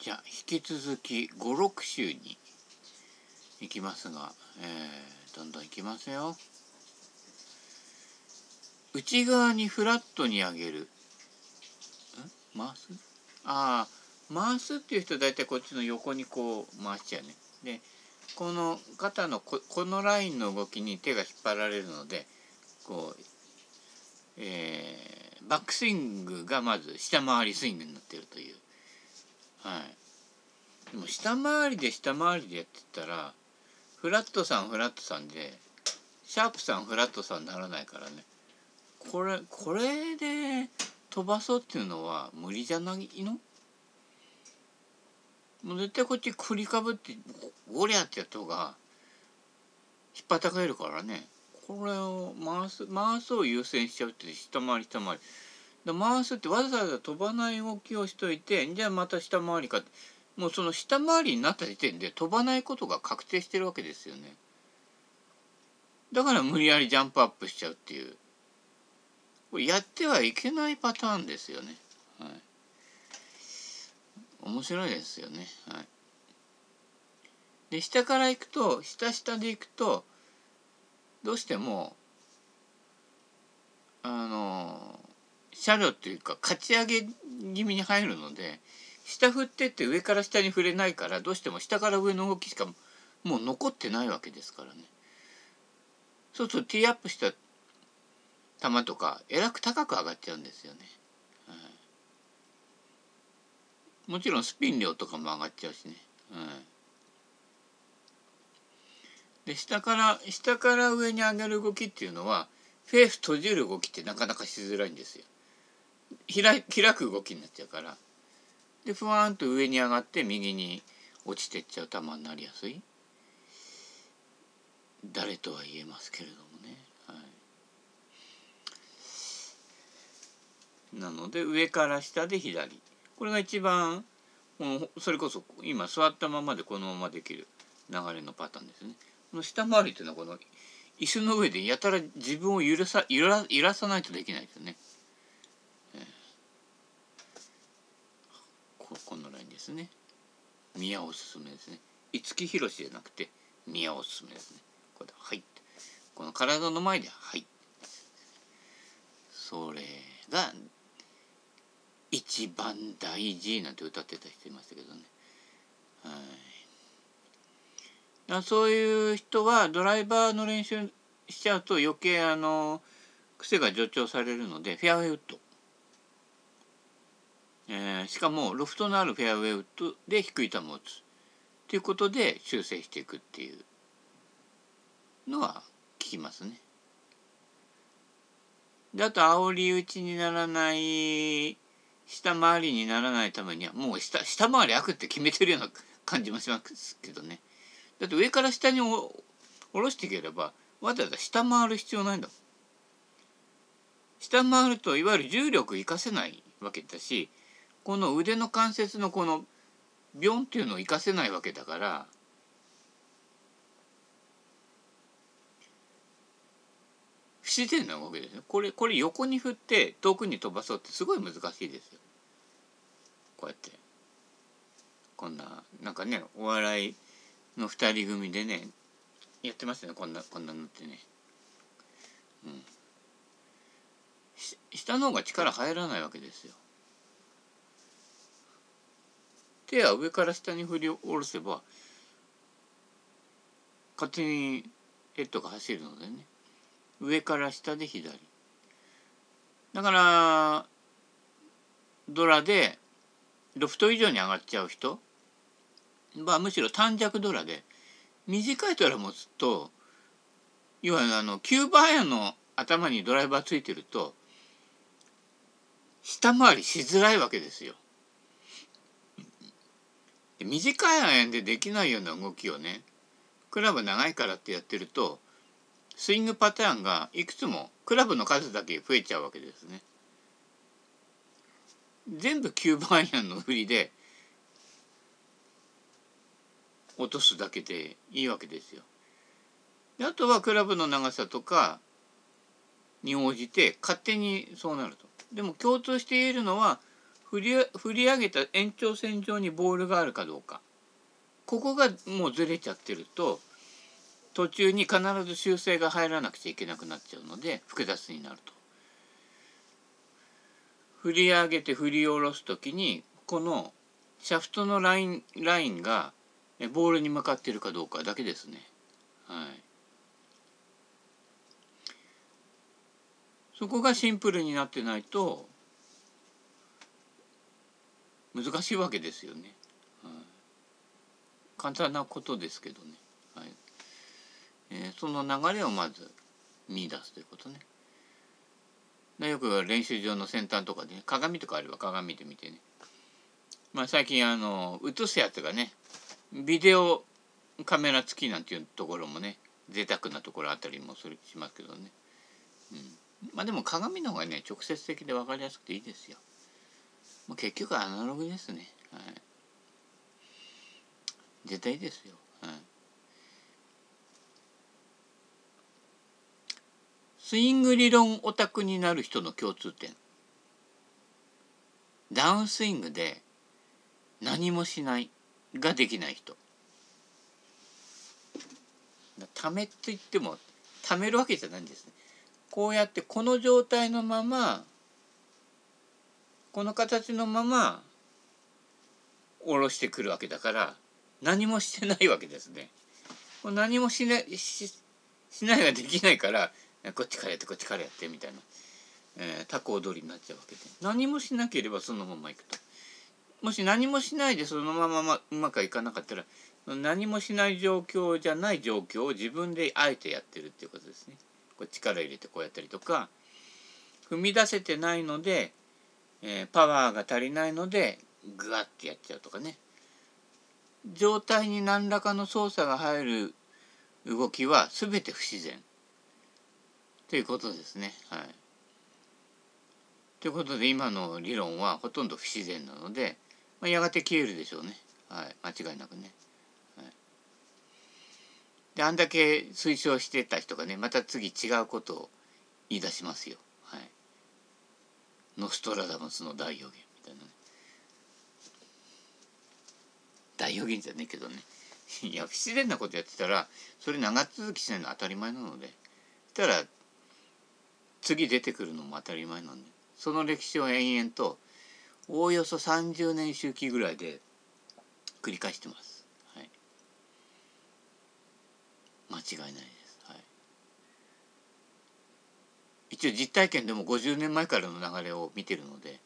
じゃあ引き続き56週に行きますが、えー、どんどん行きますよ。内側にフラットに上げる。ん？回す？ああ回すっていう人は大体こっちの横にこう回しちゃうね。でこの肩のここのラインの動きに手が引っ張られるのでこう、えー、バックスイングがまず下回りスイングになってるという。はい、でも下回りで下回りでやってたらフラットさんフラットさんでシャープさんフラットさんならないからね。これこれで飛ばそうっていうのは無理じゃないの？もう絶対こっち振りかぶってゴリャってやった方が引っ張たかれるからね。これを回す回すを優先しちゃうって下回り下回り。で回すってわざわざ飛ばない動きをしといてじゃあまた下回りか。もうその下回りになった時点で飛ばないことが確定してるわけですよね。だから無理やりジャンプアップしちゃうっていう。これやってはいけないパターンですよね。はい。面白いですよね。はい。で下から行くと下下で行くとどうしてもあの車両っていうかかち上げ気味に入るので下振ってって上から下に触れないからどうしても下から上の動きしかもう残ってないわけですからね。そうするとティーアップした球とかえらく高く上がっちゃうんですよね、はい、もちろんスピン量とかも上がっちゃうしね、はい、で下から下から上に上げる動きっていうのはフェース閉じる動きってなかなかしづらいんですよ。開開く動きになっちゃうから。でふわんと上に上がって右に落ちてっちゃう球になりやすい。誰とは言えますけれどもね、はい、なので上から下で左。これが一番それこそ今座ったままでこのままできる流れのパターンですね。この下回りっていうのはこの椅子の上でやたら自分を揺らさ揺ら揺らさないとできないですよね。このラインですね。宮おすすめですね。五木ひろしじゃなくて宮おすすめですね。これはいこの体の前ではいそれが一番大事なんて歌ってた人いましたけどね。はい。そういう人はドライバーの練習しちゃうと余計あの癖が助長されるのでフェアウェイウッド。えー、しかもロフトのあるフェアウェイウッドで低い球を打つっていうことで修正していくっていうのは聞きますね。であと煽り打ちにならない下回りにならないためにはもう下下回り悪って決めてるような感じもしますけどね。だって上から下に下ろしていければわざわざ下回る必要ないんだもん。下回るといわゆる重力生かせないわけだしこの腕の関節のこのビョンっていうのを活かせないわけだから不自然なわけですよ。これこれ横に振って遠くに飛ばそうってすごい難しいですよ。こうやってこんななんかねお笑いの2人組でねやってますねこんなこんなのってね。うん。下の方が力入らないわけですよ。手は上から下に振り下ろせば勝手にヘッドが走るのでね。上から下で左。だからドラでロフト以上に上がっちゃう人。はむしろ短尺ドラで短いドラ持つと要はあのキューバーアイアンの頭にドライバーついてると下回りしづらいわけですよ。短いアイアンでできないような動きをねクラブ長いからってやってるとスイングパターンがいくつもクラブの数だけ増えちゃうわけですね。全部9番アイアンの振りで落とすだけでいいわけですよ。あとはクラブの長さとかに応じて勝手にそうなると。でも共通して言えるのは振り振り上げた延長線上にボールがあるかどうかここがもうずれちゃってると途中に必ず修正が入らなくちゃいけなくなっちゃうので複雑になると。振り上げて振り下ろす時にこのシャフトのラインラインがボールに向かっているかどうかだけですね。はい。そこがシンプルになってないと難しいわけですよね。はい、簡単なことですけどね。はいえー、その流れをまず見出すということねで。よく練習場の先端とかで、ね、鏡とかあれば鏡で見てね。まあ最近あの映すやつがねビデオカメラ付きなんていうところもね贅沢なところあったりもするしますけどね。うん、まあでも鏡の方がね直接的で分かりやすくていいですよ。もう結局アナログですね。はい。絶対ですよ。はい。スイング理論オタクになる人の共通点ダウンスイングで何もしないができない人ためって言ってもためるわけじゃないんですねこうやってこの状態のままこの形のまま下ろしてくるわけだから何もしてないわけですね。何もしないししないができないからこっちからやってこっちからやってみたいな、えー、タコ踊りになっちゃうわけで。何もしなければそのままいくと。もし何もしないでそのまま、ま、うまくいかなかったら何もしない状況じゃない状況を自分であえてやってるっていうことですね。こう力入れてこうやったりとか踏み出せてないので、えー、パワーが足りないのでグワッてやっちゃうとかね状態に何らかの操作が入る動きは全て不自然ということですね。はい。ということで今の理論はほとんど不自然なので、まあ、やがて消えるでしょうね。はい、間違いなくね。はい、であんだけ推奨してた人がねまた次違うことを言い出しますよ。はい、ノストラダムスの大予言みたいなね。大予言じゃねえけどね。いや不自然なことやってたらそれ長続きしないの当たり前なのでしたら次出てくるのも当たり前なんでその歴史を延々とおおよそ30年周期ぐらいで繰り返してます。はい、間違いないです。はい、一応実体験でも50年前からの流れを見てるので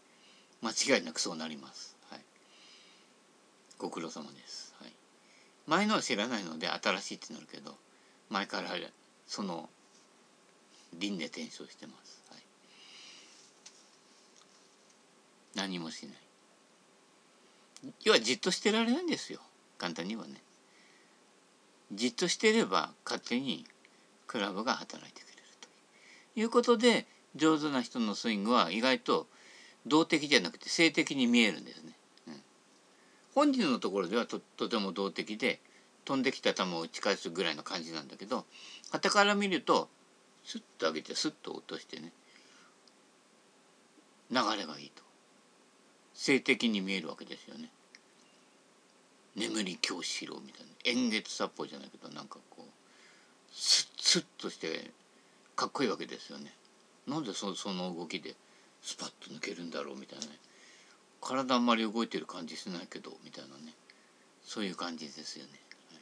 間違いなくそうなります。はい、ご苦労様です。はい、前のは知らないので新しいってなるけど前からその輪廻転生してます、はい、何もしない。要はじっとしてられないんですよ。簡単にはね。じっとしてれば勝手にクラブが働いてくれる。いうことで上手な人のスイングは意外と動的じゃなくて性的に見えるんですね。うん、本人のところではとても動的で飛んできた球を打ち返すぐらいの感じなんだけど傍から見るとスッと上げてスッと落としてね流れがいいと。性的に見えるわけですよね。眠り教師郎みたいな。円月殺法じゃないけどなんかこうスッスッとしてかっこいいわけですよねなんでそその動きでスパッと抜けるんだろうみたいなね体あんまり動いてる感じしないけどみたいなねそういう感じですよね、は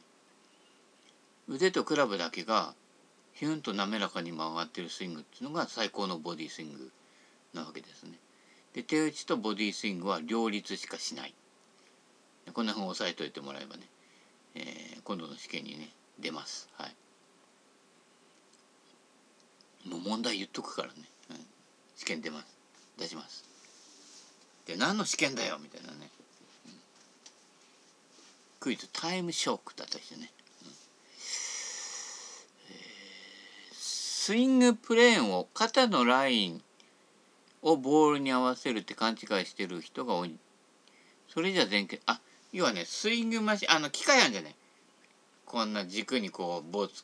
い、腕とクラブだけがヒュンと滑らかに曲がってるスイングっていうのが最高のボディスイングなわけですね。で手打ちとボディスイングは両立しかしない。こんなふうに押さえといてもらえばね、えー、今度の試験にね出ます。はい。もう問題言っとくからね、うん、試験出ます。出します。で何の試験だよみたいなね、うん、クイズタイムショックだったりしてねスイングプレーンを肩のラインをボールに合わせるって勘違いしてる人が多い。それじゃ全然あ要はねスイングマシンあの機械あるんじゃない。こんな軸にこう棒つ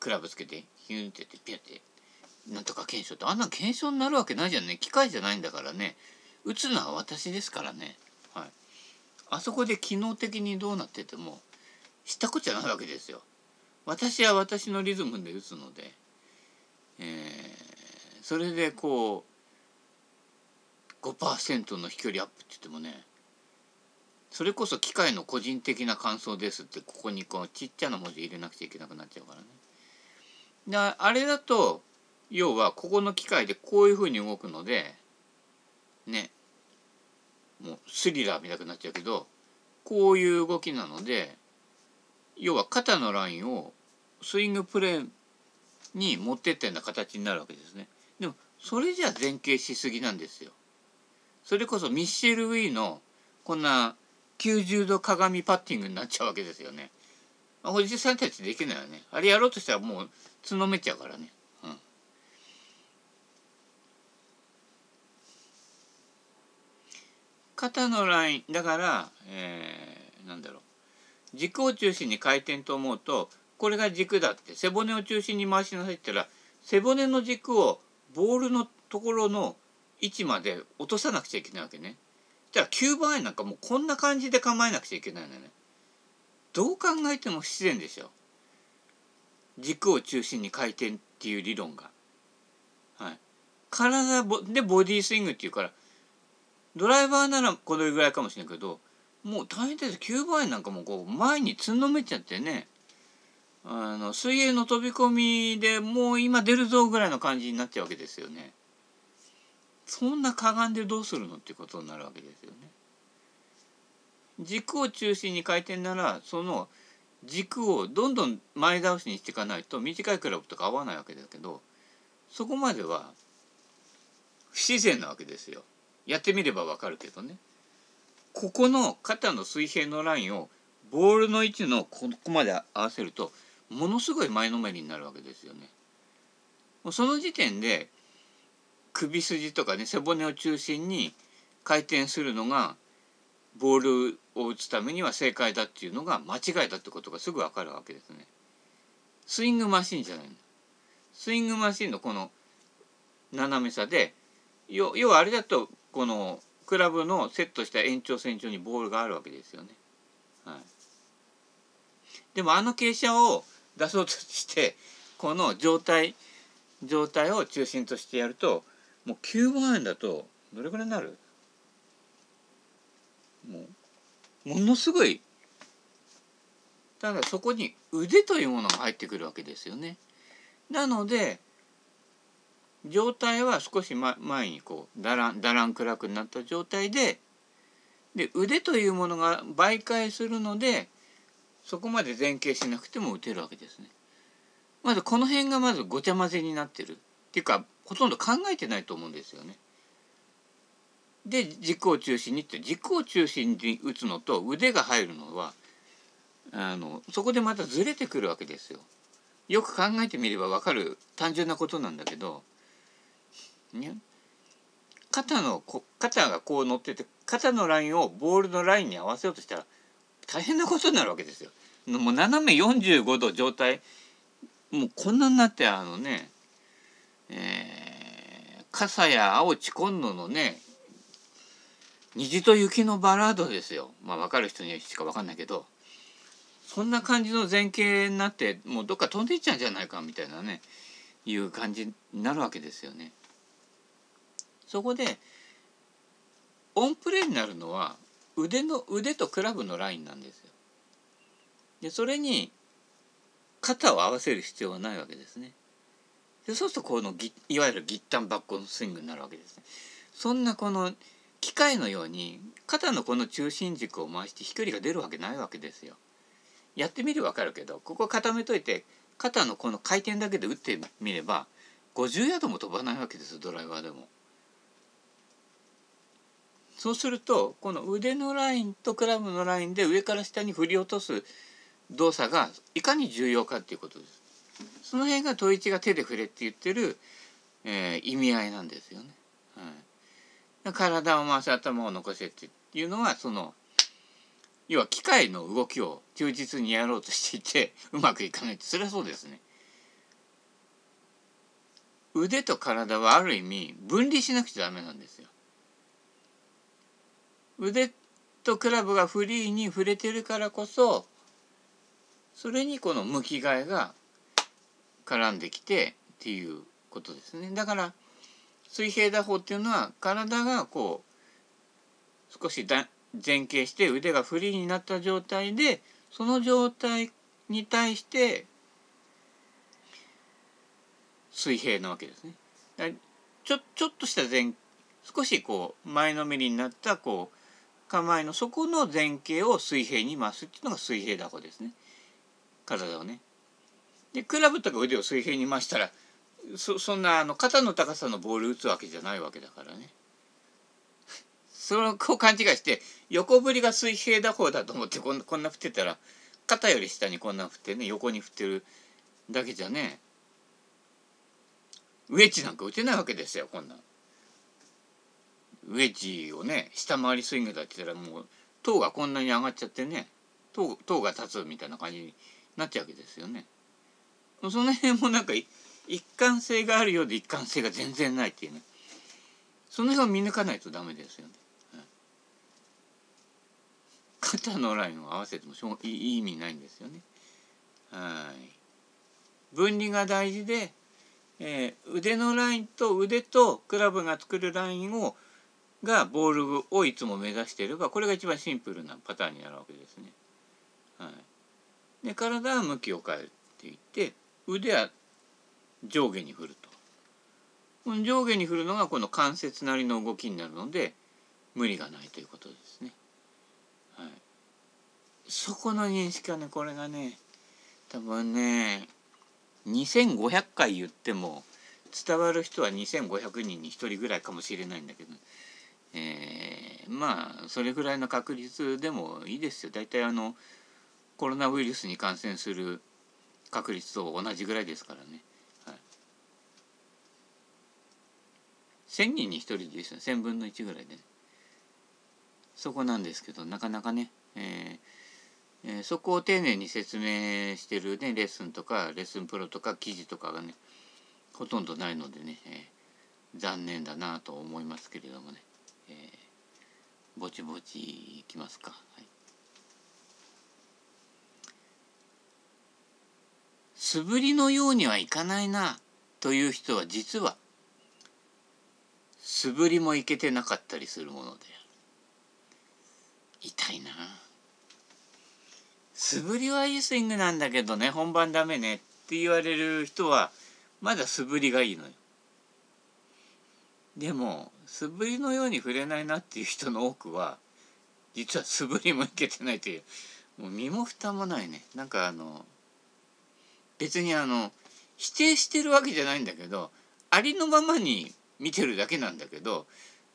クラブつけてヒュンってやってピュって。なんとか検証ってあんな検証になるわけないじゃんね。機械じゃないんだからね。打つのは私ですからね、はい、あそこで機能的にどうなってても知ったこっちゃないわけですよ。私は私のリズムで打つので、えー、それでこう5%の飛距離アップって言ってもねそれこそ機械の個人的な感想ですってここにこうちっちゃな文字入れなくちゃいけなくなっちゃうからね。であれだと要はここの機械でこういうふうに動くのでねもうスリラーみたくなっちゃうけどこういう動きなので要は肩のラインをスイングプレーに持ってったような形になるわけですね。でもそれじゃ前傾しすぎなんですよ。それこそミッシェル・ウィーのこんな90度鏡パッティングになっちゃうわけですよね。おじさんたちできないよね。あれやろうとしたらもう角めちゃうからね。うん。肩のラインだから、えー、なんだろう軸を中心に回転と思うとこれが軸だって背骨を中心に回しなさいって言ったら背骨の軸をボールのところの位置まで落とさなくちゃいけないわけね。じゃあ9番アイなんかもうこんな感じで構えなくちゃいけないのね。どう考えても不自然でしょ。軸を中心に回転っていう理論が。はい。体でボディスイングっていうからドライバーならこれぐらいかもしれないけどもう大変です9番アイなんかもこう前につんのめちゃってねあの水泳の飛び込みでもう今出るぞぐらいの感じになっちゃうわけですよね。そんなかがんでどうするのっていうことになるわけですよね。軸を中心に回転ならその軸をどんどん前倒しにしていかないと短いクラブとか合わないわけだけどそこまでは不自然なわけですよ。やってみればわかるけどね。ここの肩の水平のラインをボールの位置のここまで合わせるとものすごい前のめりになるわけですよね。もうその時点で首筋とかね背骨を中心に回転するのがボールを打つためには正解だっていうのが間違いだってことがすぐ分かるわけですね。スイングマシンじゃないの。スイングマシンのこの斜めさで要はあれだとこのクラブのセットした延長線上にボールがあるわけですよね。はい、でもあの傾斜を出そうとしてこの状態状態を中心としてやるともう9万円だとどれぐらいになる？もうものすごいただそこに腕というものが入ってくるわけですよね。なので状態は少し前にこうだらんだらん暗くなった状態でで腕というものが媒介するのでそこまで前傾しなくても打てるわけですね。まずこの辺がまずごちゃ混ぜになってるっていうかほとんど考えてないと思うんですよね。で軸を中心にって軸を中心に打つのと腕が入るのはあのそこでまたずれてくるわけですよ。よく考えてみれば分かる単純なことなんだけど、ね、肩のこ肩がこう乗ってて肩のラインをボールのラインに合わせようとしたら大変なことになるわけですよ。もう斜め45度状態もうこんなになってあのね、えー、笠や青地今野のね虹と雪のバラードですよ。まあ分かる人にしか分かんないけどそんな感じの前傾になってもうどっか飛んでいっちゃうんじゃないかみたいなねいう感じになるわけですよね。そこでオンプレーになるのは腕の腕とクラブのラインなんですよ。でそれに肩を合わせる必要はないわけですね。でそうするとこのいわゆるギッタンバックのスイングになるわけですね。そんなこの機械のように肩のこの中心軸を回して飛距離が出るわけないわけですよ。やってみれば分かるけどここ固めといて肩のこの回転だけで打ってみれば50ヤードも飛ばないわけですドライバーでも。そうするとこの腕のラインとクラブのラインで上から下に振り落とす動作がいかに重要かっていうことです。その辺が統一が手で触れって言ってる、えー、意味合いなんですよね。はい、体を回す頭を残せっていうのはその要は機械の動きを忠実にやろうとしていてうまくいかないってそれはそうですね。腕と体はある意味分離しなくちゃダメなんですよ。腕とクラブがフリーに触れてるからこそそれにこの向き替えが絡んできてっていうことですねだから水平打法っていうのは体がこう少しだ前傾して腕がフリーになった状態でその状態に対して水平なわけですね。ちょちょっとした前少しこう前のめりになったこう構えのそこの前傾を水平に回すっていうのが水平打法ですね体をね。でクラブとか腕を水平に回したらそそんなあの肩の高さのボール打つわけじゃないわけだからね。それをこう勘違いして横振りが水平打法だと思ってこんこんな振ってたら肩より下にこんな振ってね横に振ってるだけじゃねウェッジなんか打てないわけですよこんなウェッジをね下回りスイングだって言ったらもう塔がこんなに上がっちゃってね塔塔が立つみたいな感じになっちゃうわけですよね。その辺もなんか一貫性があるようで一貫性が全然ないっていうねその辺を見抜かないとダメですよね。肩のラインを合わせてもしょいい意味ないんですよね。はい分離が大事で、えー、腕のラインと腕とクラブが作るラインをがボールをいつも目指していればこれが一番シンプルなパターンになるわけですね。はい、で体は向きを変えていって腕は上下に振ると。この上下に振るのがこの関節なりの動きになるので無理がないということですね。はい、そこの認識はねこれがね多分ね2500回言っても伝わる人は2500人に1人ぐらいかもしれないんだけど、えー、まあそれぐらいの確率でもいいですよ大体あのコロナウイルスに感染する確率と同じぐらいですからね。はい、1,000人に1人ですよ1,000分の1ぐらいでね。そこなんですけどなかなかね、えーえー、そこを丁寧に説明してるねレッスンとかレッスンプロとか記事とかがねほとんどないのでね、えー、残念だなと思いますけれどもね、えー、ぼちぼちいきますか。はい、素振りのようにはいかないなという人は実は素振りもいけてなかったりするもので痛いな。素振りはいいスイングなんだけどね本番ダメねって言われる人はまだ素振りがいいのよ。でも素振りのように触れないなっていう人の多くは実は素振りもいけてないというもう身も蓋もないねなんかあの別にあの否定してるわけじゃないんだけどありのままに見てるだけなんだけど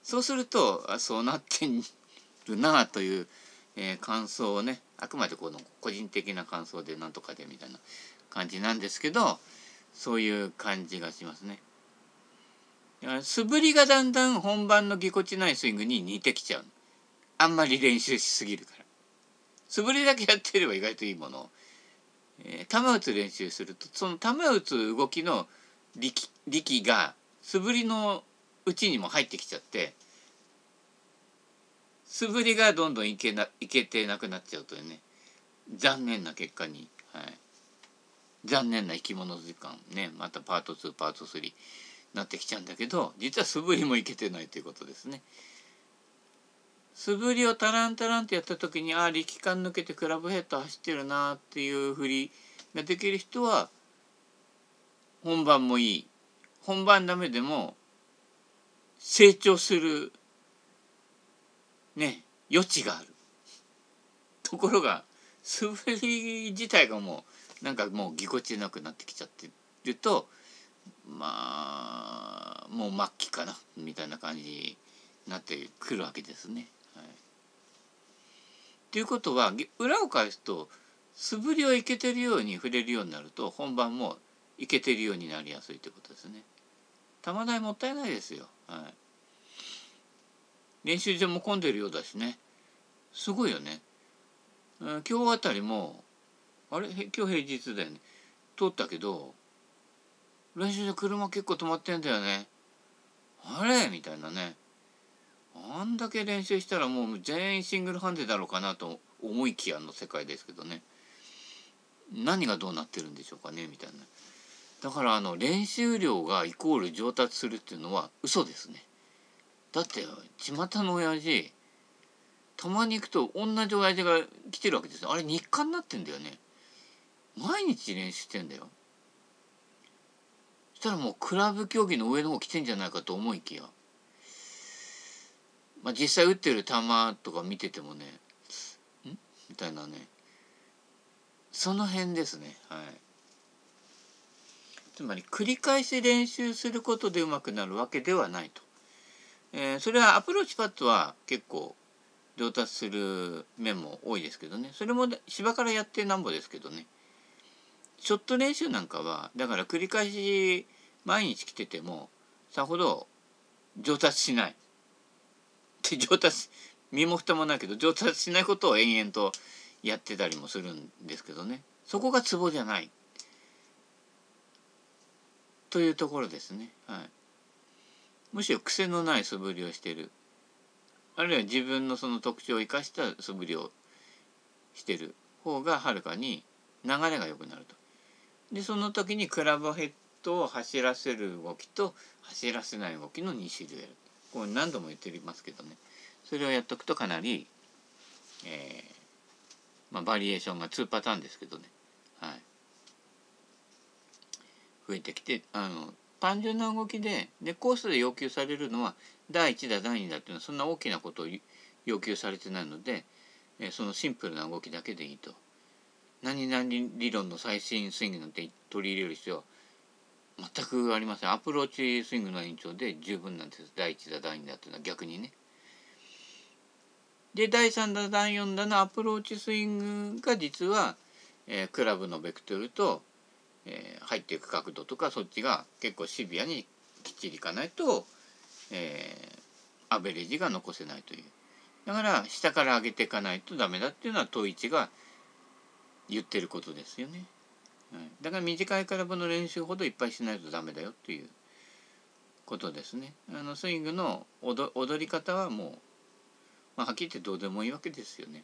そうするとあそうなってるなあという、えー、感想をねあくまでこの個人的な感想でなんとかでみたいな感じなんですけどそういう感じがしますね。素振りがだんだん本番のぎこちないスイングに似てきちゃう。あんまり練習しすぎるから。素振りだけやってれば意外といいもの。を、えー、球打つ練習するとその球打つ動きの力力が素振りのうちにも入ってきちゃって素振りがどんどんいけないけてなくなっちゃうというね残念な結果に、はい、残念な生き物時間ねまたパート2パート3なってきちゃうんだけど実は素振りもいけてないということですね。素振りをタランタランってやった時にああ力感抜けてクラブヘッド走ってるなっていう振りができる人は本番もいい本番ダメでも成長するね余地があるところが素振り自体がもうなんかもうぎこちなくなってきちゃってるとまあもう末期かなみたいな感じになってくるわけですね。はい、ということは裏を返すと素振りをいけてるように触れるようになると本番もいけてるようになりやすいということですね。玉代もったいないですよ。はい練習場も混んでるようだしねすごいよね、今日あたりもあれ？今日平日だよね通ったけど練習場車結構止まってんだよね。あれ？みたいなね。あんだけ練習したらもう全員シングルハンデだろうかなと思いきやの世界ですけどね。何がどうなってるんでしょうかね？みたいな。だからあの練習量がイコール上達するっていうのは嘘ですね。だって巷の親父たまに行くと同じ親父が来てるわけですよ。あれ日課になってんだよね。毎日練習してんだよ。したらもうクラブ競技の上の方来てんじゃないかと思いきや。まあ実際打ってる球とか見ててもねん？みたいなね。その辺ですね。はい。つまり繰り返し練習することで上手くなるわけではないと、えー、それはアプローチパットは結構上達する面も多いですけどね。それも芝からやってなんぼですけどね。ショット練習なんかはだから繰り返し毎日来ててもさほど上達しない。で上達身も蓋もないけど上達しないことを延々とやってたりもするんですけどね。そこがツボじゃない。というところですね。はい、むしろ癖のない素振りをしてる。あるいは自分のその特徴を生かした素振りをしてる方がはるかに流れが良くなると。でその時にクラブヘッドを走らせる動きと走らせない動きの2種類やる。これ何度も言ってますけどねそれをやっとくとかなり、えーまあ、バリエーションが2パターンですけどね、はい、増えてきてあの単純な動きででコースで要求されるのは第1だ第2だっていうのはそんな大きなことを要求されてないので、えそのシンプルな動きだけでいいと。何々理論の最新スイングなんて取り入れる必要は全くありません。アプローチスイングの延長で十分なんです。第1だ第2だっていうのは逆にね。で第3だ第4だのアプローチスイングが実は、えー、クラブのベクトルとえー、入っていく角度とかそっちが結構シビアにきっちりいかないと、えー、アベレージが残せないという。だから下から上げていかないとダメだっていうのは統一が言ってることですよね。はい、だから短いクラブの練習ほどいっぱいしないとダメだよっていうことですね。あのスイングの踊り方はもう、まあ、はっきり言ってどうでもいいわけですよね。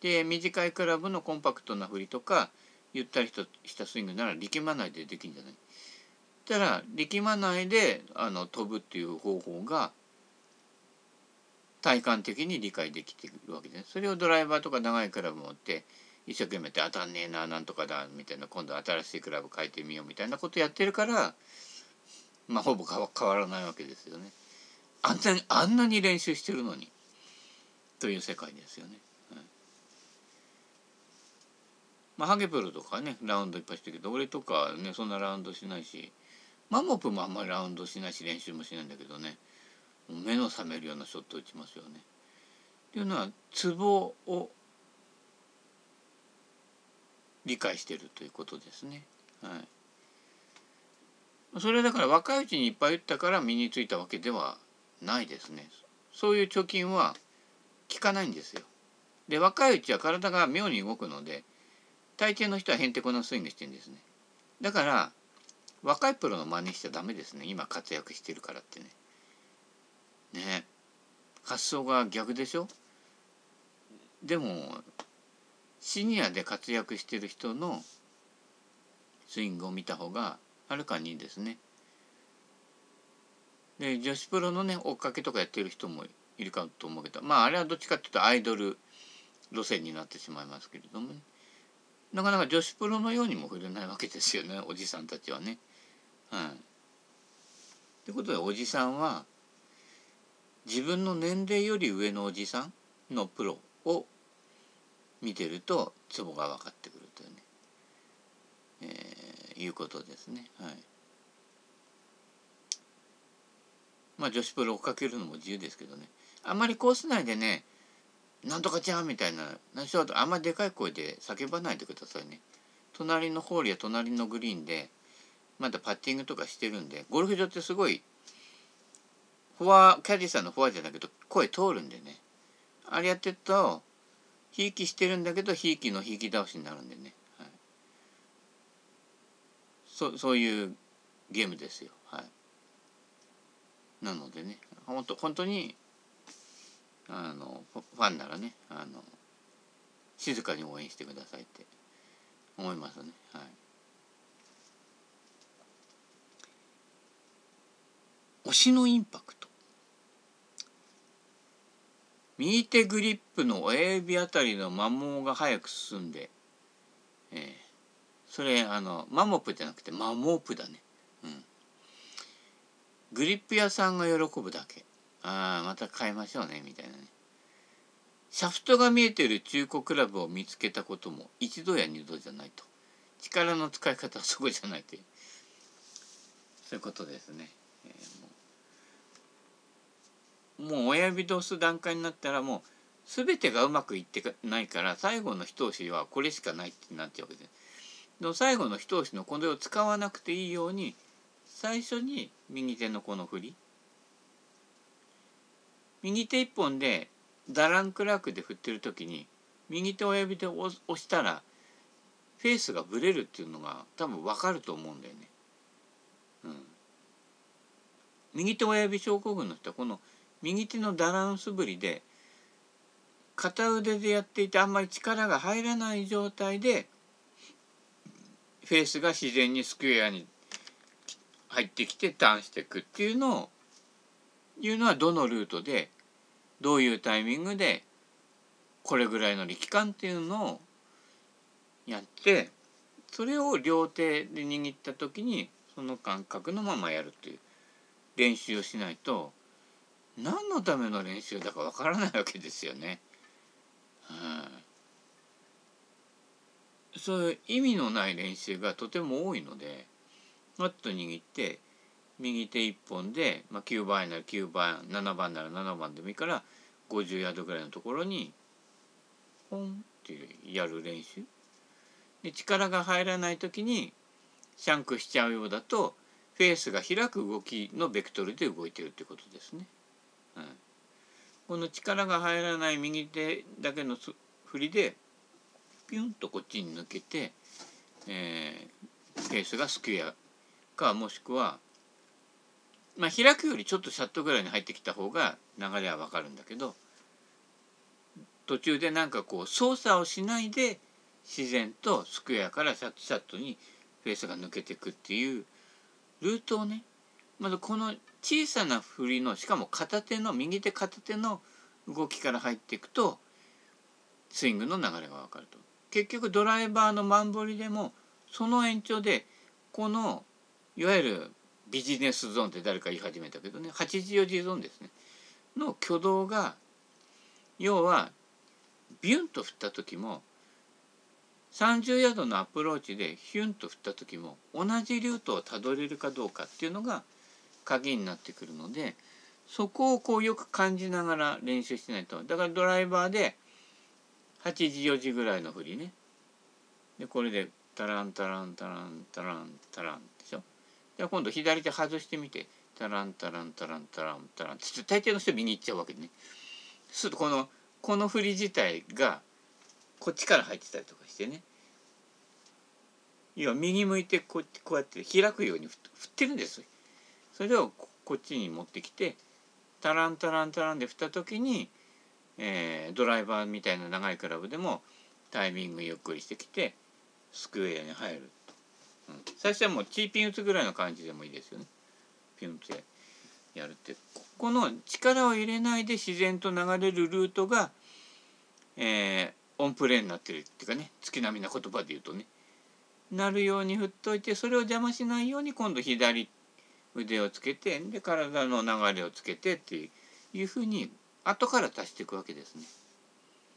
で短いクラブのコンパクトな振りとかゆったりとしたスイングなら力まないでできるんじゃない？たら力まないであの飛ぶっていう方法が体感的に理解できてるわけですそれをドライバーとか長いクラブ持って一生懸命って当たんねえななんとかだみたいな今度新しいクラブ変えてみようみたいなことやってるからまあほぼ変わらないわけですよね。あんなにあんなに練習してるのにという世界ですよね。まあ、ハゲプロとかねラウンドいっぱいしてるけど俺とかねそんなラウンドしないしマモプもあんまりラウンドしないし練習もしないんだけどね目の覚めるようなショット打ちますよね。っていうのはツボを理解してるということですね。はい。それだから若いうちにいっぱい打ったから身についたわけではないですね。そういう貯金は効かないんですよ。で若いうちは体が妙に動くので大抵の人はへんてこなスイングしてるんですねだから若いプロの真似しちゃダメですね今活躍してるからってねね発想が逆でしょ？でもシニアで活躍してる人のスイングを見た方がはるかにいいですね。で女子プロのね追っかけとかやってる人もいるかと思うけどまああれはどっちかっていうとアイドル路線になってしまいますけれどもね。なかなか女子プロのようにも振れないわけですよねおじさんたちはね。はい、ということでおじさんは自分の年齢より上のおじさんのプロを見てるとツボが分かってくるというね、えー、いうことですね。はい。まあ女子プロをかけるのも自由ですけどねあんまりコース内でねなんとかちゃんみたいな何しろあんまりでかい声で叫ばないでくださいね隣のホールや隣のグリーンでまだパッティングとかしてるんでゴルフ場ってすごいフォアキャディーさんのフォアじゃないけど声通るんでねあれやってるとひいきしてるんだけどひいきのひいき倒しになるんでね、はい、そそういうゲームですよ。はい。なのでね本当本当にあのファンならねあの静かに応援してくださいって思いますね。はい。押しのインパクト。右手グリップの親指あたりの摩耗が早く進んで、えー、それあのマモプじゃなくてマモープだね、うん、グリップ屋さんが喜ぶだけ。ああまた買いましょうねみたいなね。シャフトが見えてる中古クラブを見つけたことも一度や二度じゃないと。力の使い方はそこじゃないという。そういうことですね、えー、もう親指で押す段階になったらもう全てがうまくいってないから最後の一押しはこれしかないってなっちゃうわけです。で最後の一押しのこれを使わなくていいように最初に右手のこの振り。右手一本でダランクラークで振ってる時に右手親指で押したらフェースがブレるっていうのが多分分かると思うんだよね。うん、右手親指症候群の人はこの右手のダランス振りで片腕でやっていてあんまり力が入らない状態でフェースが自然にスクエアに入ってきてターンしていくっていうのをいうのはどのルートでどういうタイミングでこれぐらいの力感っていうのをやってそれを両手で握った時にその感覚のままやるという練習をしないと何のための練習だかわからないわけですよね。はあ、そういう意味のない練習がとても多いのでマット握って右手1本で、まあ、9番なら9番7番なら7番でもいいから50ヤードぐらいのところにポンってやる練習で力が入らない時にシャンクしちゃうようだとフェースが開く動きのベクトルで動いてるってことですね。この力が入らない右手だけの振りでピュンとこっちに抜けて、えー、フェースがスクエアかもしくはまあ開くよりちょっとシャットぐらいに入ってきた方が流れはわかるんだけど途中でなんかこう操作をしないで自然とスクエアからシャットシャットにフェースが抜けていくっていうルートをねまずこの小さな振りのしかも片手の右手片手の動きから入っていくとスイングの流れが分かると。結局ドライバーのマンボリでもその延長でこのいわゆるビジネスゾーンって誰か言い始めたけどね84次ゾーンですね。の挙動が要はビュンと振った時も30ヤードのアプローチでヒュンと振った時も同じルートをたどれるかどうかっていうのが鍵になってくるのでそこをこうよく感じながら練習してないと。だからドライバーで8時4時ぐらいの振りね。でこれでタランタランタランタランタランでしょ。じゃ今度左手外してみて。タランタランタランタランタラン。って大抵の人右行っちゃうわけでね。するとこのこの振り自体がこっちから入ってたりとかしてね。要は右向いてこうやって開くように振ってるんですよ。それをこっちに持ってきてタランタランタランで振った時に、えー、ドライバーみたいな長いクラブでもタイミングゆっくりしてきてスクエアに入るうん、最初はもうチーピン打つぐらいの感じでもいいですよね。ピュンってやるって。ここの力を入れないで自然と流れるルートが、えー、オンプレーになってるっていうかね月並みな言葉で言うとね。なるように振っといてそれを邪魔しないように今度左腕をつけてで体の流れをつけてっていうふうに後から足していくわけですね。